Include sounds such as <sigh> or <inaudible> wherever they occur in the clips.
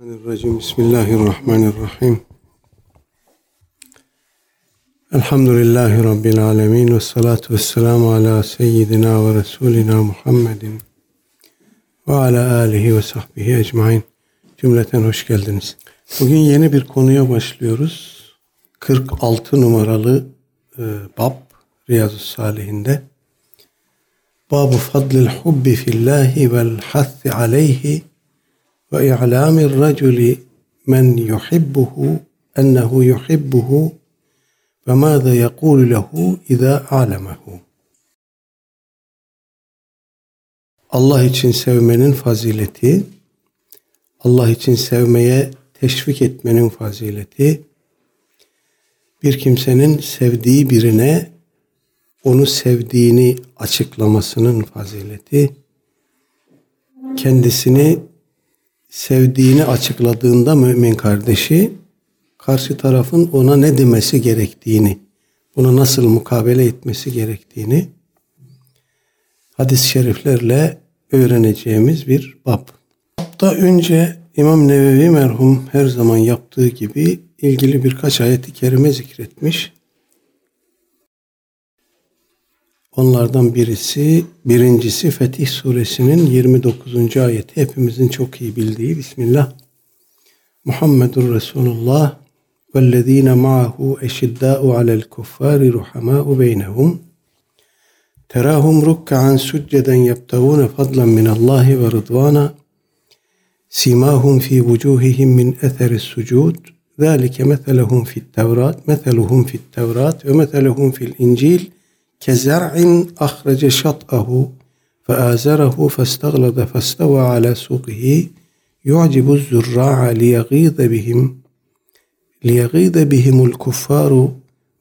Bismillahirrahmanirrahim. Bismillahirrahmanirrahim. Elhamdülillahi Rabbil alemin ve salatu ve selamu ala seyyidina ve resulina Muhammedin ve ala alihi ve sahbihi ecmain. Cümleten hoş geldiniz. Bugün yeni bir konuya başlıyoruz. 46 numaralı e, bab Riyazu Salihinde. Babu fadlil hubbi fillahi vel hathi aleyhi ve i'lamir raculi men yuhibbuhu ennehu yuhibbuhu ve mâze yekûlu lehu izâ âlemehu. Allah için sevmenin fazileti, Allah için sevmeye teşvik etmenin fazileti, bir kimsenin sevdiği birine onu sevdiğini açıklamasının fazileti, kendisini sevdiğini açıkladığında mümin kardeşi karşı tarafın ona ne demesi gerektiğini, buna nasıl mukabele etmesi gerektiğini hadis-i şeriflerle öğreneceğimiz bir bab. Babda önce İmam Nevevi merhum her zaman yaptığı gibi ilgili birkaç ayeti kerime zikretmiş. Onlardan birisi, birincisi Fetih Suresinin 29. ayeti. Hepimizin çok iyi bildiği Bismillah. Muhammedur Resulullah vellezine ma'ahu eşiddâ'u alel kuffâri ruhamâ'u beynehum. Terahum rukkan succeden yaptavune fadlan Min minallahi ve rıdvana. Simahum fi vucuhihim min eteri sucud. Zalike metelehum fit tevrat, meteluhum fit tevrat ve metelehum fil incil.'' كزرع أخرج شطأه فآزره فاستغلظ فاستوى على سوقه يعجب الزراع ليغيظ بهم ليغيظ بهم الكفار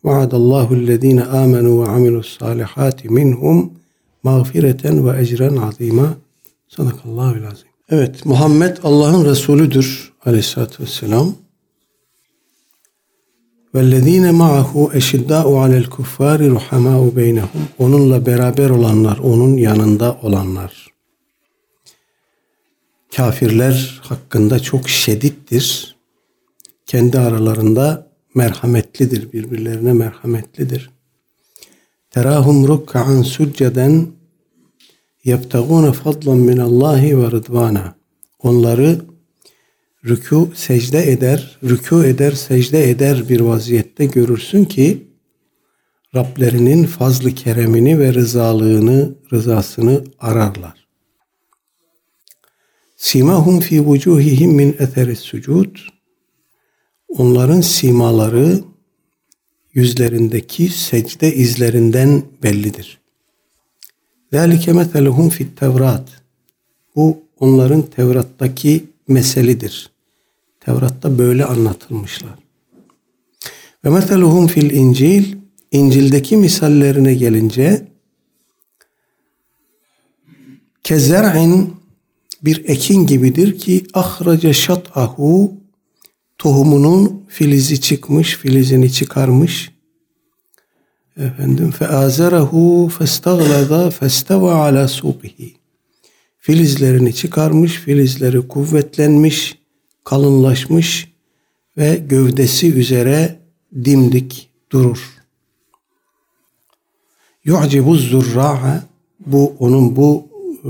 وعد الله الذين آمنوا وعملوا الصالحات منهم مغفرة وأجرا عظيما صدق الله العظيم Evet Muhammed Allah'ın Resulüdür aleyhissalatü vesselam. وَالَّذ۪ينَ مَعَهُ اَشِدَّاءُ عَلَى الْكُفَّارِ رُحَمَاءُ بَيْنَهُمْ Onunla beraber olanlar, onun yanında olanlar. Kafirler hakkında çok şedittir. Kendi aralarında merhametlidir, birbirlerine merhametlidir. Terahum rukkan succeden yebtagûne fadlan minallahi ve rıdvana. Onları rükû secde eder, rükû eder, secde eder bir vaziyette görürsün ki Rablerinin fazlı keremini ve rızalığını, rızasını ararlar. Simahum fi vucuhihim min etheris sucud. Onların simaları yüzlerindeki secde izlerinden bellidir. Zalike meseluhum fit Tevrat. Bu onların Tevrat'taki meselidir. Tevrat'ta böyle anlatılmışlar. Ve meseluhum fil İncil İncil'deki misallerine gelince kezer'in bir ekin gibidir ki ahraca şat'ahu tohumunun filizi çıkmış, filizini çıkarmış. Efendim feazerahu festaglaza festeva ala suqihi filizlerini çıkarmış, filizleri kuvvetlenmiş, kalınlaşmış ve gövdesi üzere dimdik durur. Yu'cibu zurra'a bu onun bu e,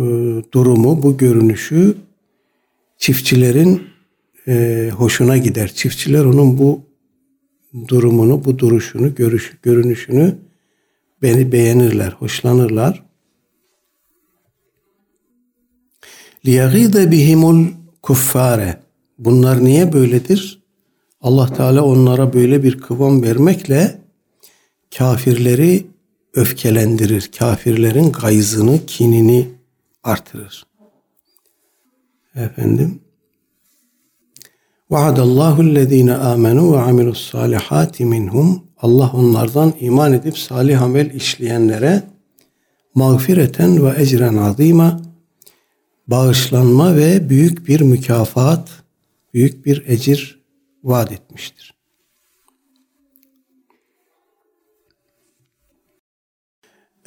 durumu, bu görünüşü çiftçilerin e, hoşuna gider. Çiftçiler onun bu durumunu, bu duruşunu, görüş, görünüşünü beni beğenirler, hoşlanırlar. Liyagîde bihimul kuffare. Bunlar niye böyledir? Allah Teala onlara böyle bir kıvam vermekle kafirleri öfkelendirir. Kafirlerin gayzını, kinini artırır. Efendim Vaadallahu ellezine amenu ve amilus salihati minhum Allah onlardan iman edip salih amel işleyenlere mağfireten ve ecren azima bağışlanma ve büyük bir mükafat, büyük bir ecir vaat etmiştir.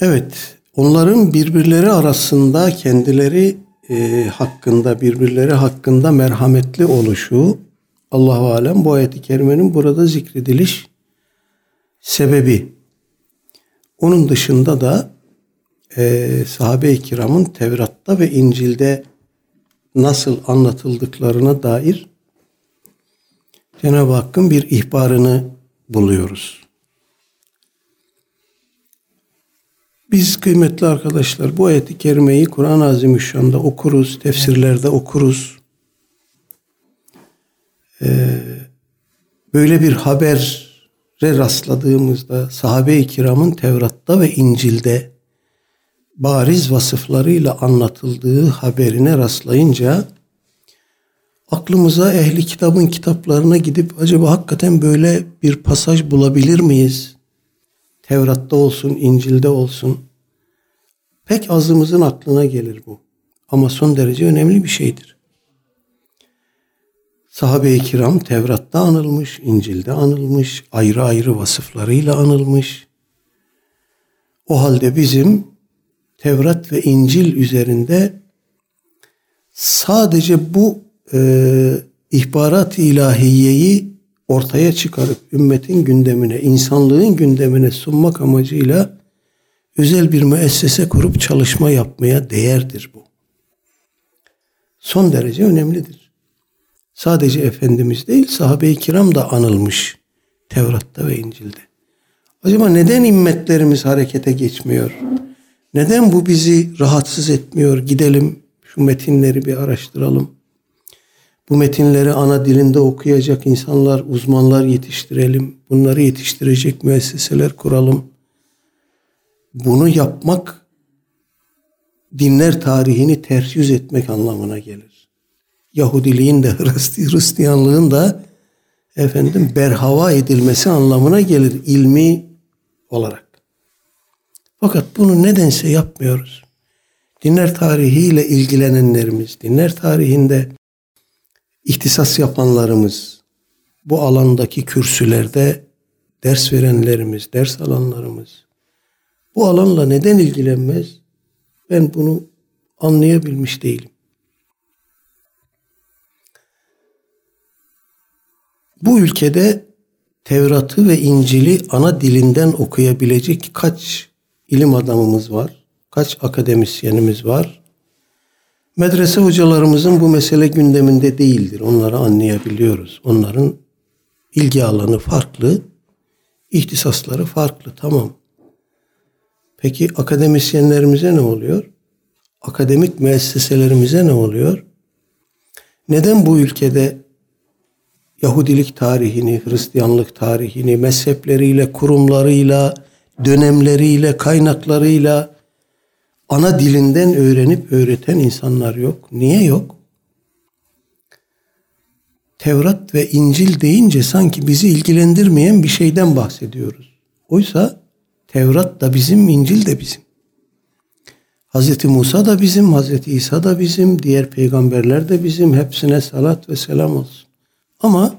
Evet, onların birbirleri arasında kendileri e, hakkında, birbirleri hakkında merhametli oluşu Allahu alem bu ayeti kerimenin burada zikrediliş sebebi. Onun dışında da e, sahabe-i kiramın Tevrat'ta ve İncil'de nasıl anlatıldıklarına dair Cenab-ı Hakk'ın bir ihbarını buluyoruz. Biz kıymetli arkadaşlar bu ayeti kerimeyi Kur'an-ı Azimüşşan'da okuruz, tefsirlerde okuruz. Ee, böyle bir habere rastladığımızda sahabe-i kiramın Tevrat'ta ve İncil'de bariz vasıflarıyla anlatıldığı haberine rastlayınca aklımıza ehli kitabın kitaplarına gidip acaba hakikaten böyle bir pasaj bulabilir miyiz? Tevrat'ta olsun, İncil'de olsun. Pek azımızın aklına gelir bu. Ama son derece önemli bir şeydir. Sahabe-i kiram Tevrat'ta anılmış, İncil'de anılmış, ayrı ayrı vasıflarıyla anılmış. O halde bizim Tevrat ve İncil üzerinde sadece bu e, ihbarat ilahiyeyi ortaya çıkarıp ümmetin gündemine, insanlığın gündemine sunmak amacıyla özel bir müessese kurup çalışma yapmaya değerdir bu. Son derece önemlidir. Sadece Efendimiz değil, sahabe-i kiram da anılmış Tevrat'ta ve İncil'de. Acaba neden immetlerimiz harekete geçmiyor? Neden bu bizi rahatsız etmiyor? Gidelim şu metinleri bir araştıralım. Bu metinleri ana dilinde okuyacak insanlar, uzmanlar yetiştirelim. Bunları yetiştirecek müesseseler kuralım. Bunu yapmak dinler tarihini ters yüz etmek anlamına gelir. Yahudiliğin de <laughs> Hristiyanlığın da efendim berhava edilmesi anlamına gelir ilmi olarak. Fakat bunu nedense yapmıyoruz. Dinler tarihiyle ilgilenenlerimiz, dinler tarihinde ihtisas yapanlarımız, bu alandaki kürsülerde ders verenlerimiz, ders alanlarımız bu alanla neden ilgilenmez? Ben bunu anlayabilmiş değilim. Bu ülkede Tevrat'ı ve İncil'i ana dilinden okuyabilecek kaç ilim adamımız var, kaç akademisyenimiz var, Medrese hocalarımızın bu mesele gündeminde değildir. Onları anlayabiliyoruz. Onların ilgi alanı farklı, ihtisasları farklı. Tamam. Peki akademisyenlerimize ne oluyor? Akademik müesseselerimize ne oluyor? Neden bu ülkede Yahudilik tarihini, Hristiyanlık tarihini, mezhepleriyle, kurumlarıyla, dönemleriyle, kaynaklarıyla ana dilinden öğrenip öğreten insanlar yok. Niye yok? Tevrat ve İncil deyince sanki bizi ilgilendirmeyen bir şeyden bahsediyoruz. Oysa Tevrat da bizim, İncil de bizim. Hazreti Musa da bizim, Hazreti İsa da bizim, diğer peygamberler de bizim. Hepsine salat ve selam olsun. Ama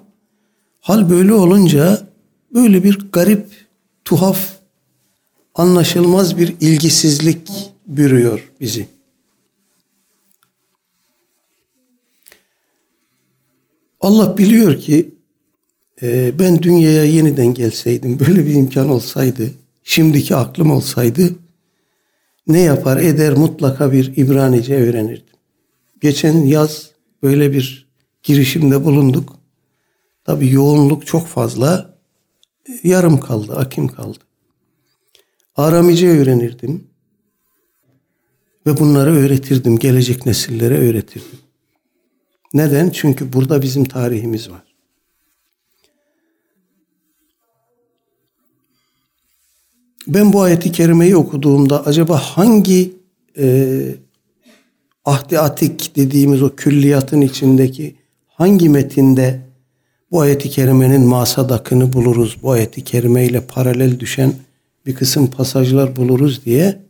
hal böyle olunca böyle bir garip, tuhaf, anlaşılmaz bir ilgisizlik bürüyor bizi. Allah biliyor ki e, ben dünyaya yeniden gelseydim, böyle bir imkan olsaydı, şimdiki aklım olsaydı ne yapar eder mutlaka bir İbranice öğrenirdim. Geçen yaz böyle bir girişimde bulunduk. Tabi yoğunluk çok fazla. Yarım kaldı, akim kaldı. Aramice öğrenirdim. Ve bunları öğretirdim. Gelecek nesillere öğretirdim. Neden? Çünkü burada bizim tarihimiz var. Ben bu ayeti kerimeyi okuduğumda acaba hangi e, ahdi atik dediğimiz o külliyatın içindeki hangi metinde bu ayeti kerimenin masadakını buluruz, bu ayeti kerime ile paralel düşen bir kısım pasajlar buluruz diye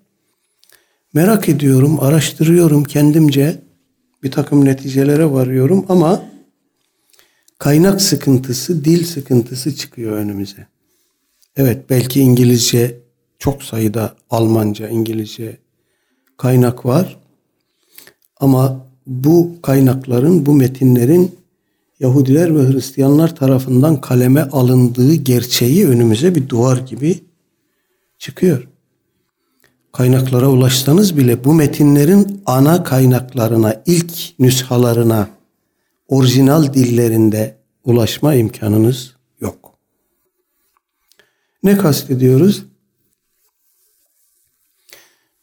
Merak ediyorum, araştırıyorum kendimce bir takım neticelere varıyorum ama kaynak sıkıntısı, dil sıkıntısı çıkıyor önümüze. Evet belki İngilizce çok sayıda Almanca, İngilizce kaynak var. Ama bu kaynakların, bu metinlerin Yahudiler ve Hristiyanlar tarafından kaleme alındığı gerçeği önümüze bir duvar gibi çıkıyor. Kaynaklara ulaşsanız bile bu metinlerin ana kaynaklarına, ilk nüshalarına, orijinal dillerinde ulaşma imkanınız yok. Ne kastediyoruz?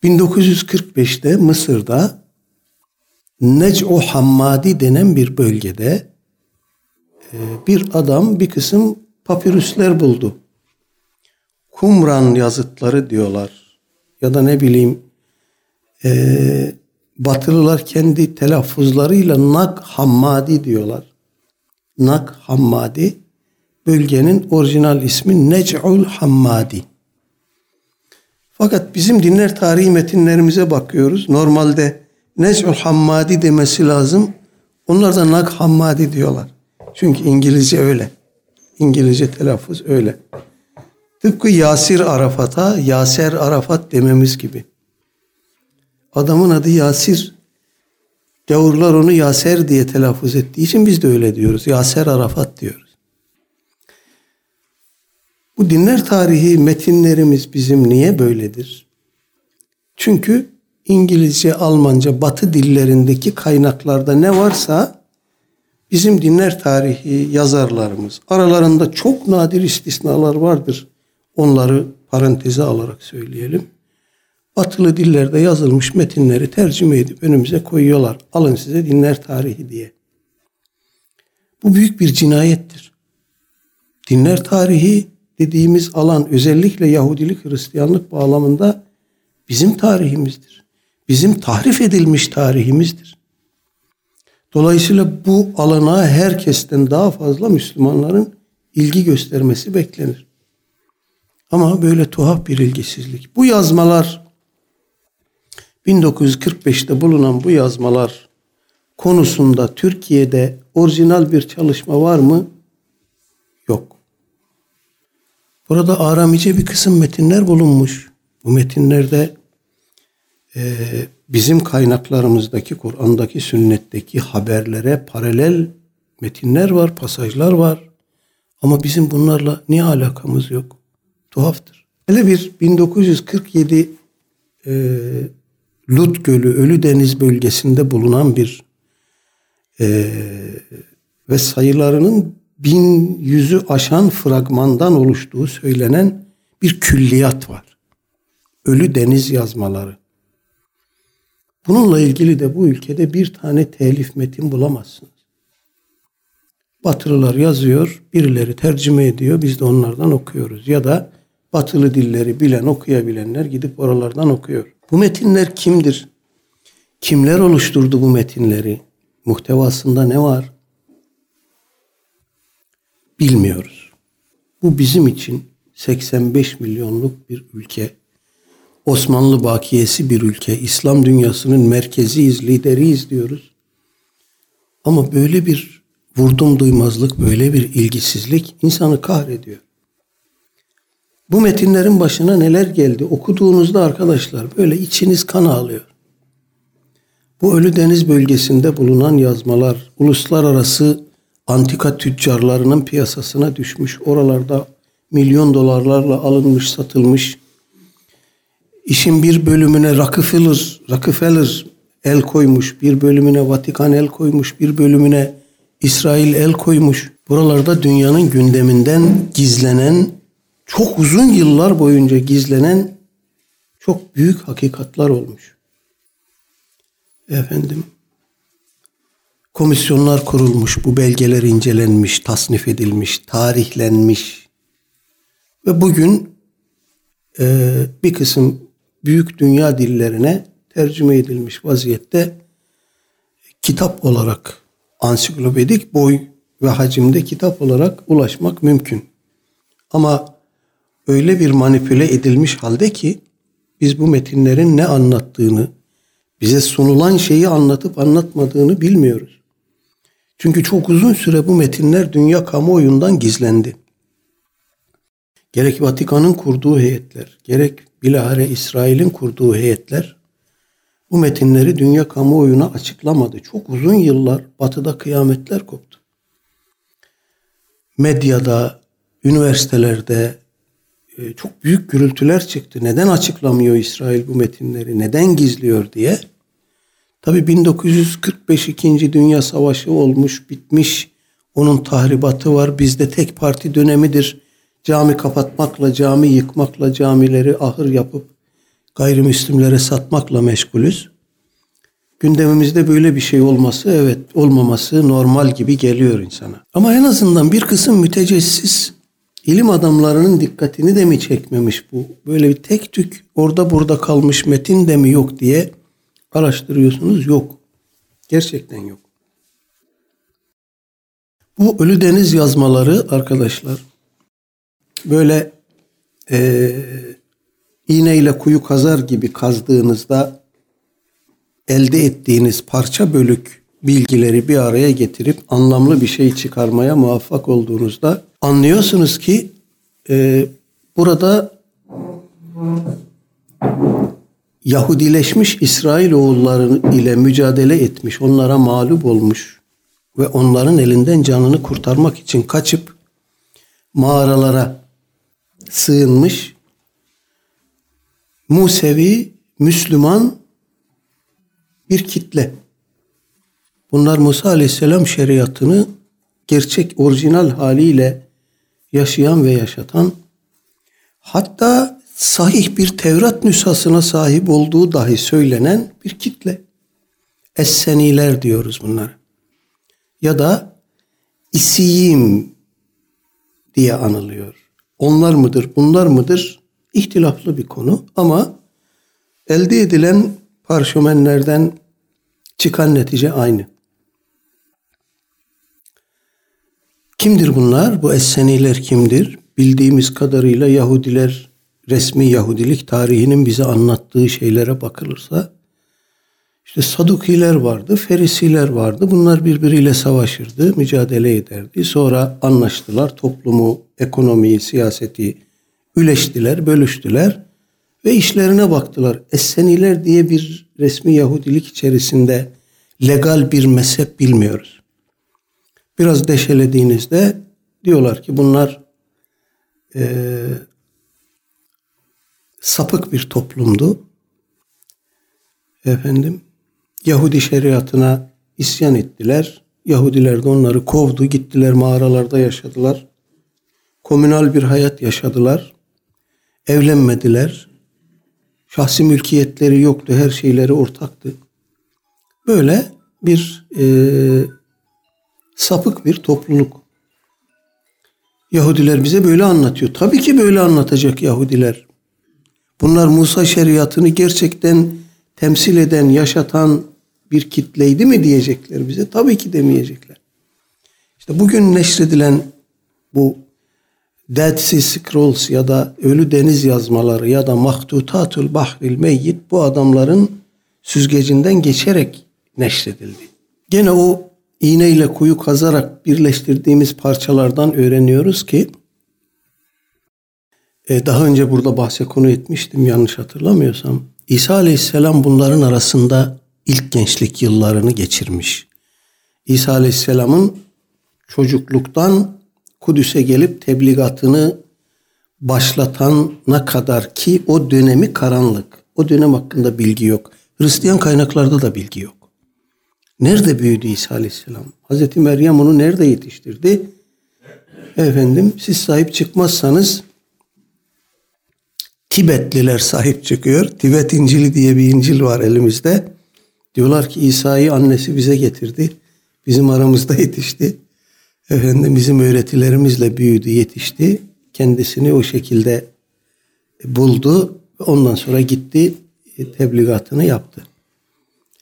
1945'te Mısır'da Nec'u Hammadi denen bir bölgede e, bir adam bir kısım papirüsler buldu. Kumran yazıtları diyorlar. Ya da ne bileyim e, Batılılar kendi telaffuzlarıyla Nak Hammadi diyorlar. Nak Hammadi bölgenin orijinal ismi Nec'ul Hammadi. Fakat bizim dinler tarihi metinlerimize bakıyoruz. Normalde Nec'ul Hammadi demesi lazım. Onlar da Nak Hammadi diyorlar. Çünkü İngilizce öyle. İngilizce telaffuz öyle. Tıpkı Yasir Arafat'a Yaser Arafat dememiz gibi. Adamın adı Yasir. Gavurlar onu Yaser diye telaffuz ettiği için biz de öyle diyoruz. Yaser Arafat diyoruz. Bu dinler tarihi metinlerimiz bizim niye böyledir? Çünkü İngilizce, Almanca, Batı dillerindeki kaynaklarda ne varsa bizim dinler tarihi yazarlarımız, aralarında çok nadir istisnalar vardır. Onları paranteze alarak söyleyelim. Batılı dillerde yazılmış metinleri tercüme edip önümüze koyuyorlar. Alın size dinler tarihi diye. Bu büyük bir cinayettir. Dinler tarihi dediğimiz alan özellikle Yahudilik, Hristiyanlık bağlamında bizim tarihimizdir. Bizim tahrif edilmiş tarihimizdir. Dolayısıyla bu alana herkesten daha fazla Müslümanların ilgi göstermesi beklenir. Ama böyle tuhaf bir ilgisizlik. Bu yazmalar 1945'te bulunan bu yazmalar konusunda Türkiye'de orijinal bir çalışma var mı? Yok. Burada Aramice bir kısım metinler bulunmuş. Bu metinlerde e, bizim kaynaklarımızdaki, Kur'an'daki, sünnetteki haberlere paralel metinler var, pasajlar var. Ama bizim bunlarla niye alakamız yok? Tuhaftır. Hele bir 1947 e, Lut Gölü, Ölü Deniz bölgesinde bulunan bir e, ve sayılarının bin yüzü aşan fragmandan oluştuğu söylenen bir külliyat var. Ölü Deniz yazmaları. Bununla ilgili de bu ülkede bir tane telif metin bulamazsınız. Batılılar yazıyor, birileri tercüme ediyor, biz de onlardan okuyoruz. Ya da batılı dilleri bilen, okuyabilenler gidip oralardan okuyor. Bu metinler kimdir? Kimler oluşturdu bu metinleri? Muhtevasında ne var? Bilmiyoruz. Bu bizim için 85 milyonluk bir ülke. Osmanlı bakiyesi bir ülke. İslam dünyasının merkeziyiz, lideriyiz diyoruz. Ama böyle bir vurdum duymazlık, böyle bir ilgisizlik insanı kahrediyor. Bu metinlerin başına neler geldi? Okuduğunuzda arkadaşlar böyle içiniz kan ağlıyor. Bu Ölü Deniz bölgesinde bulunan yazmalar uluslararası antika tüccarlarının piyasasına düşmüş. Oralarda milyon dolarlarla alınmış, satılmış. İşin bir bölümüne Rockefeller, Rockefeller el koymuş, bir bölümüne Vatikan el koymuş, bir bölümüne İsrail el koymuş. Buralarda dünyanın gündeminden gizlenen çok uzun yıllar boyunca gizlenen çok büyük hakikatlar olmuş. Efendim, komisyonlar kurulmuş, bu belgeler incelenmiş, tasnif edilmiş, tarihlenmiş. Ve bugün e, bir kısım büyük dünya dillerine tercüme edilmiş vaziyette kitap olarak ansiklopedik boy ve hacimde kitap olarak ulaşmak mümkün. Ama öyle bir manipüle edilmiş halde ki biz bu metinlerin ne anlattığını, bize sunulan şeyi anlatıp anlatmadığını bilmiyoruz. Çünkü çok uzun süre bu metinler dünya kamuoyundan gizlendi. Gerek Vatikan'ın kurduğu heyetler, gerek bilahare İsrail'in kurduğu heyetler bu metinleri dünya kamuoyuna açıklamadı. Çok uzun yıllar batıda kıyametler koptu. Medyada, üniversitelerde e, çok büyük gürültüler çıktı. Neden açıklamıyor İsrail bu metinleri? Neden gizliyor diye. Tabi 1945 2. Dünya Savaşı olmuş, bitmiş. Onun tahribatı var. Bizde tek parti dönemidir. Cami kapatmakla, cami yıkmakla, camileri ahır yapıp gayrimüslimlere satmakla meşgulüz. Gündemimizde böyle bir şey olması, evet olmaması normal gibi geliyor insana. Ama en azından bir kısım mütecessis ilim adamlarının dikkatini de mi çekmemiş bu? Böyle bir tek tük orada burada kalmış metin de mi yok diye araştırıyorsunuz. Yok. Gerçekten yok. Bu Ölü Deniz yazmaları arkadaşlar böyle e, iğneyle kuyu kazar gibi kazdığınızda elde ettiğiniz parça bölük bilgileri bir araya getirip anlamlı bir şey çıkarmaya muvaffak olduğunuzda anlıyorsunuz ki e, burada Yahudileşmiş İsrail oğulları ile mücadele etmiş, onlara mağlup olmuş ve onların elinden canını kurtarmak için kaçıp mağaralara sığınmış Musevi, Müslüman bir kitle. Bunlar Musa Aleyhisselam şeriatını gerçek orijinal haliyle yaşayan ve yaşatan hatta sahih bir Tevrat nüshasına sahip olduğu dahi söylenen bir kitle. Esseniler diyoruz bunlar. Ya da İsiyim diye anılıyor. Onlar mıdır, bunlar mıdır? İhtilaflı bir konu ama elde edilen parşömenlerden çıkan netice aynı. Kimdir bunlar? Bu Esseniler kimdir? Bildiğimiz kadarıyla Yahudiler resmi Yahudilik tarihinin bize anlattığı şeylere bakılırsa işte Sadukiler vardı, Ferisiler vardı. Bunlar birbiriyle savaşırdı, mücadele ederdi. Sonra anlaştılar, toplumu, ekonomiyi, siyaseti üleştiler, bölüştüler ve işlerine baktılar. Esseniler diye bir resmi Yahudilik içerisinde legal bir mezhep bilmiyoruz. Biraz deşelediğinizde diyorlar ki bunlar e, sapık bir toplumdu. Efendim Yahudi şeriatına isyan ettiler. Yahudiler de onları kovdu. Gittiler mağaralarda yaşadılar. Komünal bir hayat yaşadılar. Evlenmediler. Şahsi mülkiyetleri yoktu. Her şeyleri ortaktı. Böyle bir e, sapık bir topluluk. Yahudiler bize böyle anlatıyor. Tabii ki böyle anlatacak Yahudiler. Bunlar Musa şeriatını gerçekten temsil eden, yaşatan bir kitleydi mi diyecekler bize? Tabii ki demeyecekler. İşte bugün neşredilen bu Dead Sea Scrolls ya da Ölü Deniz yazmaları ya da Mahtutatul Bahril Meyyit bu adamların süzgecinden geçerek neşredildi. Gene o iğneyle kuyu kazarak birleştirdiğimiz parçalardan öğreniyoruz ki e, daha önce burada bahse konu etmiştim yanlış hatırlamıyorsam. İsa Aleyhisselam bunların arasında ilk gençlik yıllarını geçirmiş. İsa Aleyhisselam'ın çocukluktan Kudüs'e gelip tebligatını başlatana kadar ki o dönemi karanlık. O dönem hakkında bilgi yok. Hristiyan kaynaklarda da bilgi yok. Nerede büyüdü İsa Aleyhisselam? Hazreti Meryem onu nerede yetiştirdi? Efendim siz sahip çıkmazsanız Tibetliler sahip çıkıyor. Tibet İncili diye bir İncil var elimizde. Diyorlar ki İsa'yı annesi bize getirdi. Bizim aramızda yetişti. Efendim bizim öğretilerimizle büyüdü, yetişti. Kendisini o şekilde buldu. Ondan sonra gitti tebligatını yaptı.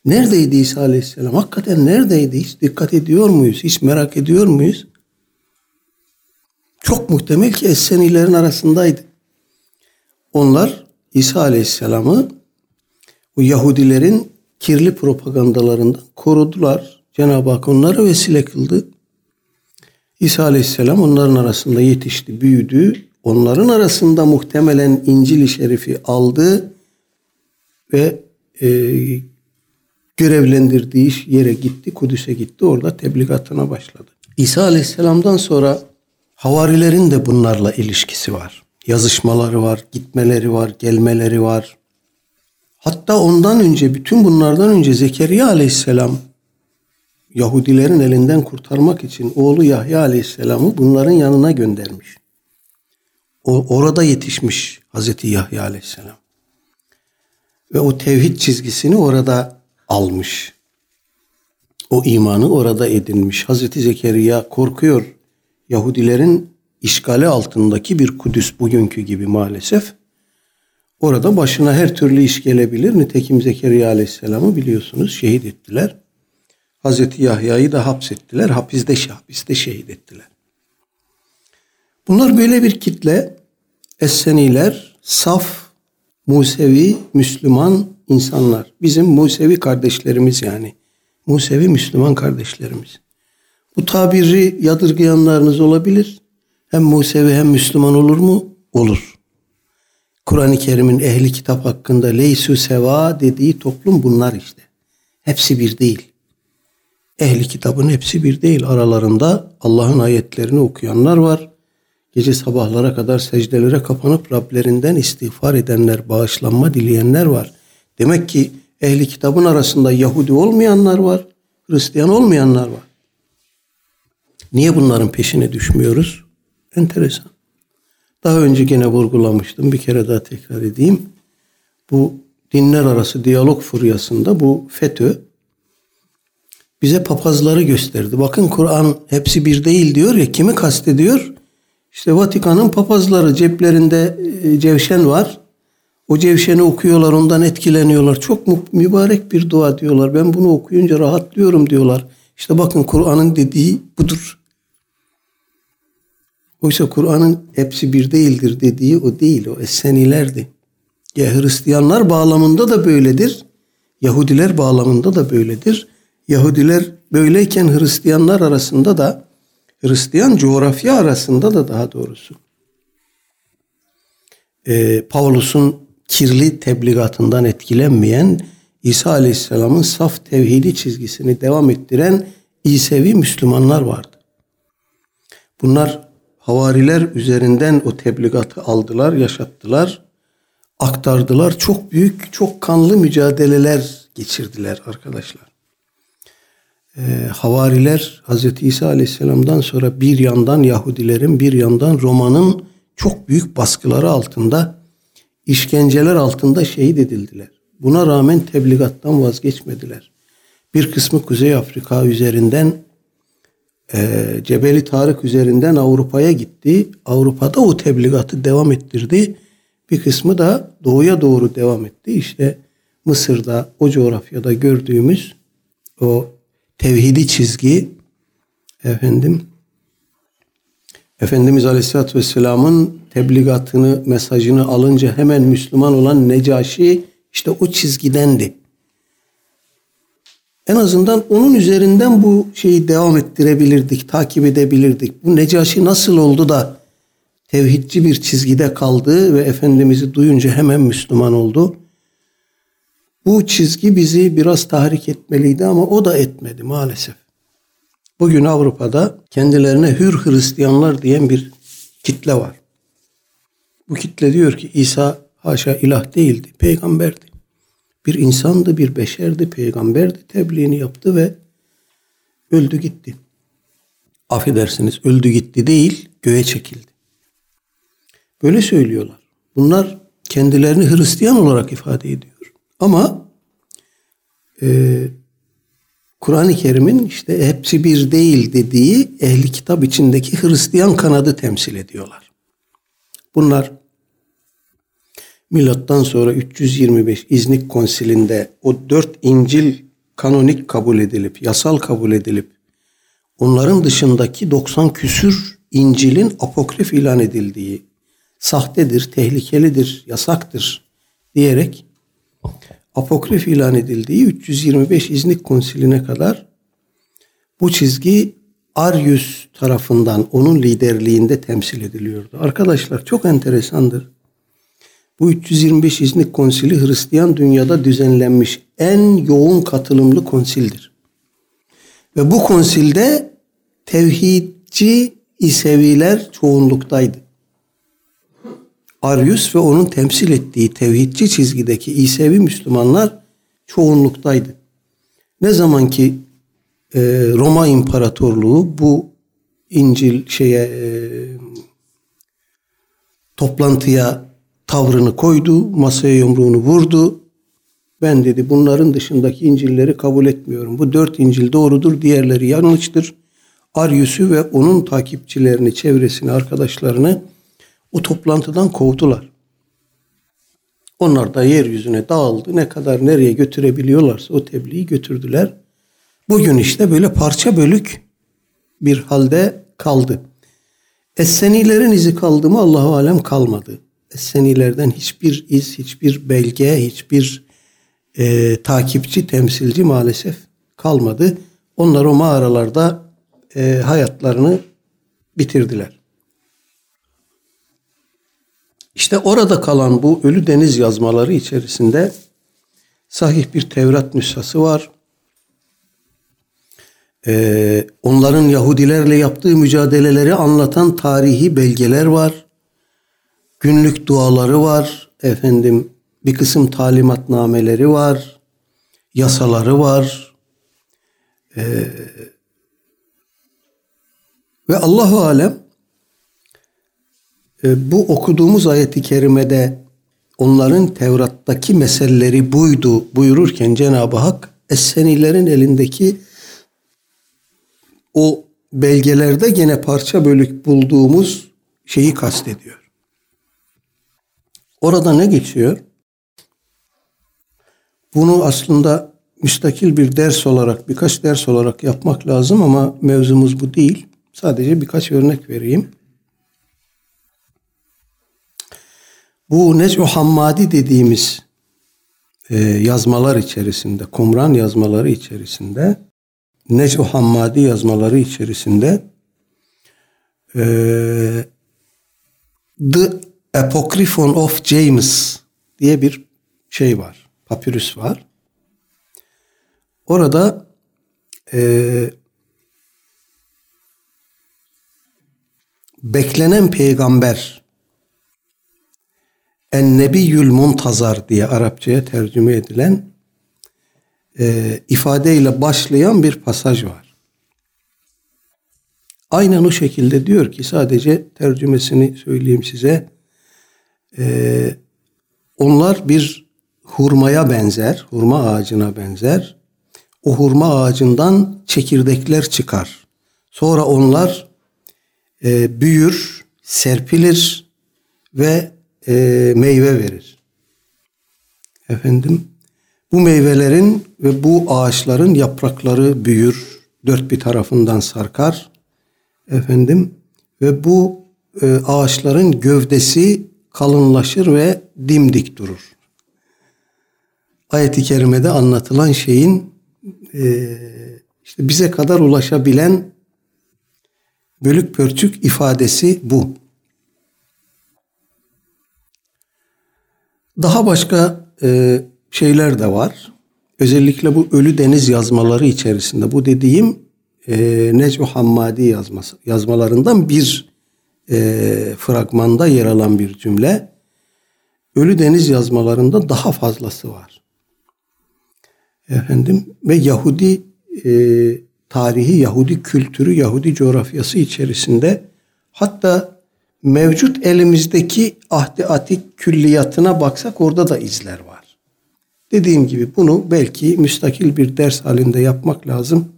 Neredeydi İsa Aleyhisselam? Hakikaten neredeydi? Hiç dikkat ediyor muyuz? Hiç merak ediyor muyuz? Çok muhtemel ki Essenilerin arasındaydı. Onlar İsa Aleyhisselam'ı bu Yahudilerin kirli propagandalarından korudular. Cenab-ı Hak onları vesile kıldı. İsa Aleyhisselam onların arasında yetişti, büyüdü. Onların arasında muhtemelen İncil-i Şerif'i aldı ve e, görevlendirdiği yere gitti, Kudüs'e gitti. Orada tebligatına başladı. İsa Aleyhisselam'dan sonra havarilerin de bunlarla ilişkisi var. Yazışmaları var, gitmeleri var, gelmeleri var. Hatta ondan önce, bütün bunlardan önce Zekeriya Aleyhisselam Yahudilerin elinden kurtarmak için oğlu Yahya Aleyhisselam'ı bunların yanına göndermiş. O, orada yetişmiş Hazreti Yahya Aleyhisselam. Ve o tevhid çizgisini orada almış. O imanı orada edinmiş. Hazreti Zekeriya korkuyor. Yahudilerin işgali altındaki bir Kudüs bugünkü gibi maalesef. Orada başına her türlü iş gelebilir. Nitekim Zekeriya Aleyhisselam'ı biliyorsunuz şehit ettiler. Hazreti Yahya'yı da hapsettiler. Hapiste, hapiste şehit ettiler. Bunlar böyle bir kitle. Esseniler, saf, Musevi, Müslüman insanlar. Bizim Musevi kardeşlerimiz yani. Musevi Müslüman kardeşlerimiz. Bu tabiri yadırgayanlarınız olabilir. Hem Musevi hem Müslüman olur mu? Olur. Kur'an-ı Kerim'in ehli kitap hakkında leysu seva dediği toplum bunlar işte. Hepsi bir değil. Ehli kitabın hepsi bir değil. Aralarında Allah'ın ayetlerini okuyanlar var. Gece sabahlara kadar secdelere kapanıp Rablerinden istiğfar edenler, bağışlanma dileyenler var. Demek ki ehli kitabın arasında Yahudi olmayanlar var, Hristiyan olmayanlar var. Niye bunların peşine düşmüyoruz? Enteresan. Daha önce gene vurgulamıştım. Bir kere daha tekrar edeyim. Bu dinler arası diyalog furyasında bu FETÖ bize papazları gösterdi. Bakın Kur'an hepsi bir değil diyor ya kimi kastediyor? İşte Vatikan'ın papazları ceplerinde e, cevşen var. O cevşeni okuyorlar ondan etkileniyorlar. Çok mübarek bir dua diyorlar. Ben bunu okuyunca rahatlıyorum diyorlar. İşte bakın Kur'an'ın dediği budur. Oysa Kur'an'ın hepsi bir değildir dediği o değil. O Essenilerdi. Ya Hristiyanlar bağlamında da böyledir. Yahudiler bağlamında da böyledir. Yahudiler böyleyken Hristiyanlar arasında da Hristiyan coğrafya arasında da daha doğrusu e, Pavlus'un kirli tebligatından etkilenmeyen İsa Aleyhisselam'ın saf tevhidi çizgisini devam ettiren İsevi Müslümanlar vardı. Bunlar havariler üzerinden o tebligatı aldılar, yaşattılar, aktardılar. Çok büyük, çok kanlı mücadeleler geçirdiler arkadaşlar e, havariler Hz. İsa Aleyhisselam'dan sonra bir yandan Yahudilerin bir yandan Roma'nın çok büyük baskıları altında işkenceler altında şehit edildiler. Buna rağmen tebligattan vazgeçmediler. Bir kısmı Kuzey Afrika üzerinden e, Cebeli Tarık üzerinden Avrupa'ya gitti. Avrupa'da o tebligatı devam ettirdi. Bir kısmı da doğuya doğru devam etti. İşte Mısır'da o coğrafyada gördüğümüz o tevhidi çizgi efendim Efendimiz Aleyhisselatü Vesselam'ın tebligatını, mesajını alınca hemen Müslüman olan Necaşi işte o çizgidendi. En azından onun üzerinden bu şeyi devam ettirebilirdik, takip edebilirdik. Bu Necaşi nasıl oldu da tevhidci bir çizgide kaldı ve Efendimiz'i duyunca hemen Müslüman oldu? Bu çizgi bizi biraz tahrik etmeliydi ama o da etmedi maalesef. Bugün Avrupa'da kendilerine hür Hristiyanlar diyen bir kitle var. Bu kitle diyor ki İsa haşa ilah değildi, peygamberdi. Bir insandı, bir beşerdi, peygamberdi, tebliğini yaptı ve öldü gitti. Affedersiniz öldü gitti değil, göğe çekildi. Böyle söylüyorlar. Bunlar kendilerini Hristiyan olarak ifade ediyor. Ama e, Kur'an-ı Kerim'in işte hepsi bir değil dediği ehli kitap içindeki Hristiyan kanadı temsil ediyorlar. Bunlar milattan sonra 325 İznik Konsili'nde o dört İncil kanonik kabul edilip, yasal kabul edilip onların dışındaki 90 küsür İncil'in apokrif ilan edildiği, sahtedir, tehlikelidir, yasaktır diyerek apokrif ilan edildiği 325 İznik Konsili'ne kadar bu çizgi Arius tarafından onun liderliğinde temsil ediliyordu. Arkadaşlar çok enteresandır. Bu 325 İznik Konsili Hristiyan dünyada düzenlenmiş en yoğun katılımlı konsildir. Ve bu konsilde tevhidci İseviler çoğunluktaydı. Arius ve onun temsil ettiği tevhidci çizgideki İsevi Müslümanlar çoğunluktaydı. Ne zaman ki e, Roma İmparatorluğu bu İncil şeye e, toplantıya tavrını koydu, masaya yumruğunu vurdu. Ben dedi bunların dışındaki İncil'leri kabul etmiyorum. Bu dört İncil doğrudur, diğerleri yanlıştır. Arius'u ve onun takipçilerini, çevresini, arkadaşlarını o toplantıdan kovdular. Onlar da yeryüzüne dağıldı. Ne kadar nereye götürebiliyorlarsa o tebliği götürdüler. Bugün işte böyle parça bölük bir halde kaldı. Essenilerin izi kaldı mı Allahu alem kalmadı. Essenilerden hiçbir iz, hiçbir belge, hiçbir e, takipçi, temsilci maalesef kalmadı. Onlar o mağaralarda e, hayatlarını bitirdiler. İşte orada kalan bu Ölü Deniz yazmaları içerisinde sahih bir Tevrat nüshası var. Ee, onların Yahudilerle yaptığı mücadeleleri anlatan tarihi belgeler var. Günlük duaları var. Efendim bir kısım talimatnameleri var. Yasaları var. Ee, ve Allahu alem e, bu okuduğumuz ayeti kerimede onların Tevrat'taki meseleleri buydu buyururken Cenab-ı Hak Essenilerin elindeki o belgelerde gene parça bölük bulduğumuz şeyi kastediyor. Orada ne geçiyor? Bunu aslında müstakil bir ders olarak, birkaç ders olarak yapmak lazım ama mevzumuz bu değil. Sadece birkaç örnek vereyim. Bu Necu Hammadi dediğimiz e, yazmalar içerisinde, Kumran yazmaları içerisinde, Necu Hammadi yazmaları içerisinde e, The Apocryphon of James diye bir şey var, papyrus var. Orada e, beklenen peygamber En-Nebiyyül Muntazar diye Arapçaya tercüme edilen e, ifadeyle başlayan bir pasaj var. Aynen o şekilde diyor ki sadece tercümesini söyleyeyim size. E, onlar bir hurmaya benzer, hurma ağacına benzer. O hurma ağacından çekirdekler çıkar. Sonra onlar e, büyür, serpilir ve e, meyve verir. Efendim bu meyvelerin ve bu ağaçların yaprakları büyür, dört bir tarafından sarkar. Efendim ve bu e, ağaçların gövdesi kalınlaşır ve dimdik durur. Ayet-i kerimede anlatılan şeyin e, işte bize kadar ulaşabilen bölük pörçük ifadesi bu. Daha başka e, şeyler de var. Özellikle bu Ölü Deniz yazmaları içerisinde bu dediğim e, Necm Hammadi yazması, yazmalarından bir e, fragmanda yer alan bir cümle. Ölü Deniz yazmalarında daha fazlası var. Efendim ve Yahudi e, tarihi, Yahudi kültürü, Yahudi coğrafyası içerisinde hatta mevcut elimizdeki ahdi atik külliyatına baksak orada da izler var. Dediğim gibi bunu belki müstakil bir ders halinde yapmak lazım.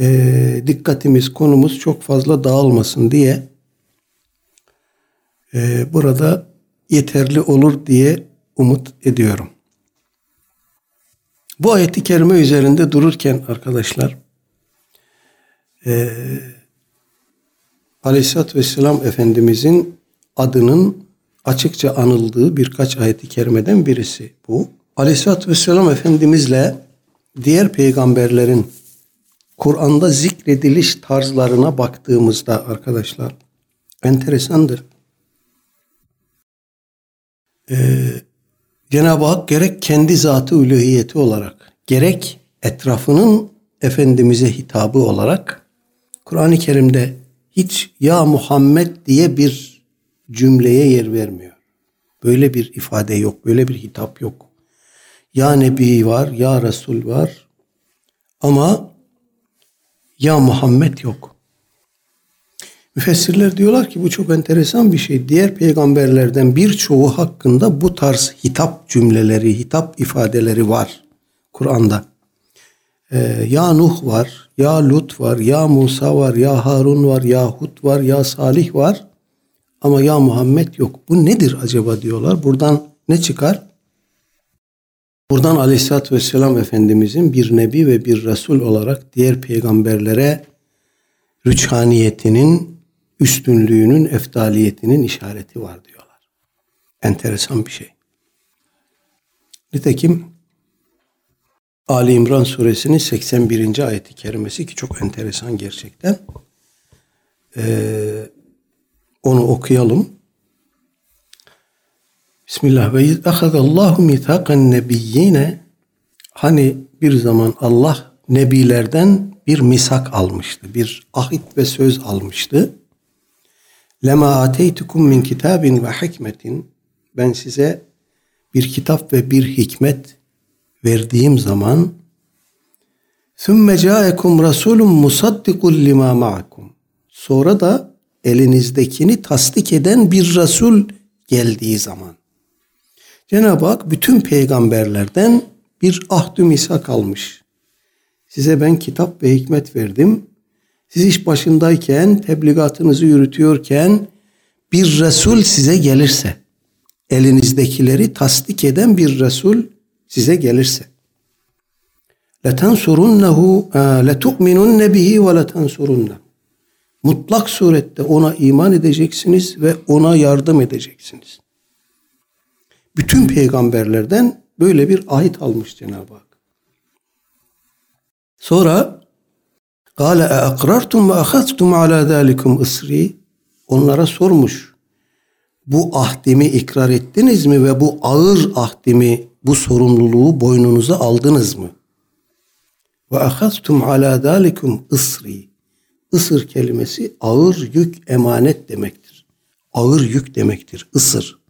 E, dikkatimiz, konumuz çok fazla dağılmasın diye e, burada yeterli olur diye umut ediyorum. Bu ayeti kerime üzerinde dururken arkadaşlar e, Aleyhisselatü Vesselam Efendimizin adının açıkça anıldığı birkaç ayeti kerimeden birisi bu. Aleyhisselatü Vesselam Efendimizle diğer peygamberlerin Kur'an'da zikrediliş tarzlarına baktığımızda arkadaşlar enteresandır. Ee, Cenab-ı Hak gerek kendi zatı uluhiyeti olarak gerek etrafının Efendimiz'e hitabı olarak Kur'an-ı Kerim'de hiç ya Muhammed diye bir cümleye yer vermiyor. Böyle bir ifade yok, böyle bir hitap yok. Ya Nebi var, ya Resul var ama ya Muhammed yok. Müfessirler diyorlar ki bu çok enteresan bir şey. Diğer peygamberlerden birçoğu hakkında bu tarz hitap cümleleri, hitap ifadeleri var Kur'an'da. Ee, ya Nuh var, ya Lut var, ya Musa var, ya Harun var, ya Hud var, ya Salih var. Ama ya Muhammed yok. Bu nedir acaba diyorlar. Buradan ne çıkar? Buradan Aleyhisselatü Vesselam Efendimizin bir nebi ve bir resul olarak diğer peygamberlere rüçhaniyetinin, üstünlüğünün, eftaliyetinin işareti var diyorlar. Enteresan bir şey. Nitekim Ali İmran suresinin 81. ayeti kerimesi ki çok enteresan gerçekten. Ee, onu okuyalım. Bismillah ve iz ahadallahu mithakan nebiyyine hani bir zaman Allah nebilerden bir misak almıştı. Bir ahit ve söz almıştı. Lema ateytukum min kitabin ve hikmetin ben size bir kitap ve bir hikmet verdiğim zaman ثُمَّ جَاءَكُمْ رَسُولٌ مُصَدِّقٌ لِمَا مَعَكُمْ Sonra da elinizdekini tasdik eden bir Resul geldiği zaman Cenab-ı Hak bütün peygamberlerden bir ahdü misak almış. Size ben kitap ve hikmet verdim. Siz iş başındayken, tebligatınızı yürütüyorken bir Resul size gelirse, elinizdekileri tasdik eden bir Resul size gelirse. لَتَنْصُرُنَّهُ لَتُؤْمِنُنَّ بِهِ وَلَتَنْصُرُنَّهُ Mutlak surette ona iman edeceksiniz ve ona yardım edeceksiniz. bütün peygamberlerden böyle bir ahit almış Cenab-ı Hak. Sonra Gale e akrartum ve ahastum ala zalikum ısri. Onlara sormuş. Bu ahdimi ikrar ettiniz mi ve bu ağır ahdimi, bu sorumluluğu boynunuza aldınız mı? Ve ahastum ala zalikum ısri. Isır kelimesi ağır yük emanet demektir. Ağır yük demektir. Isır.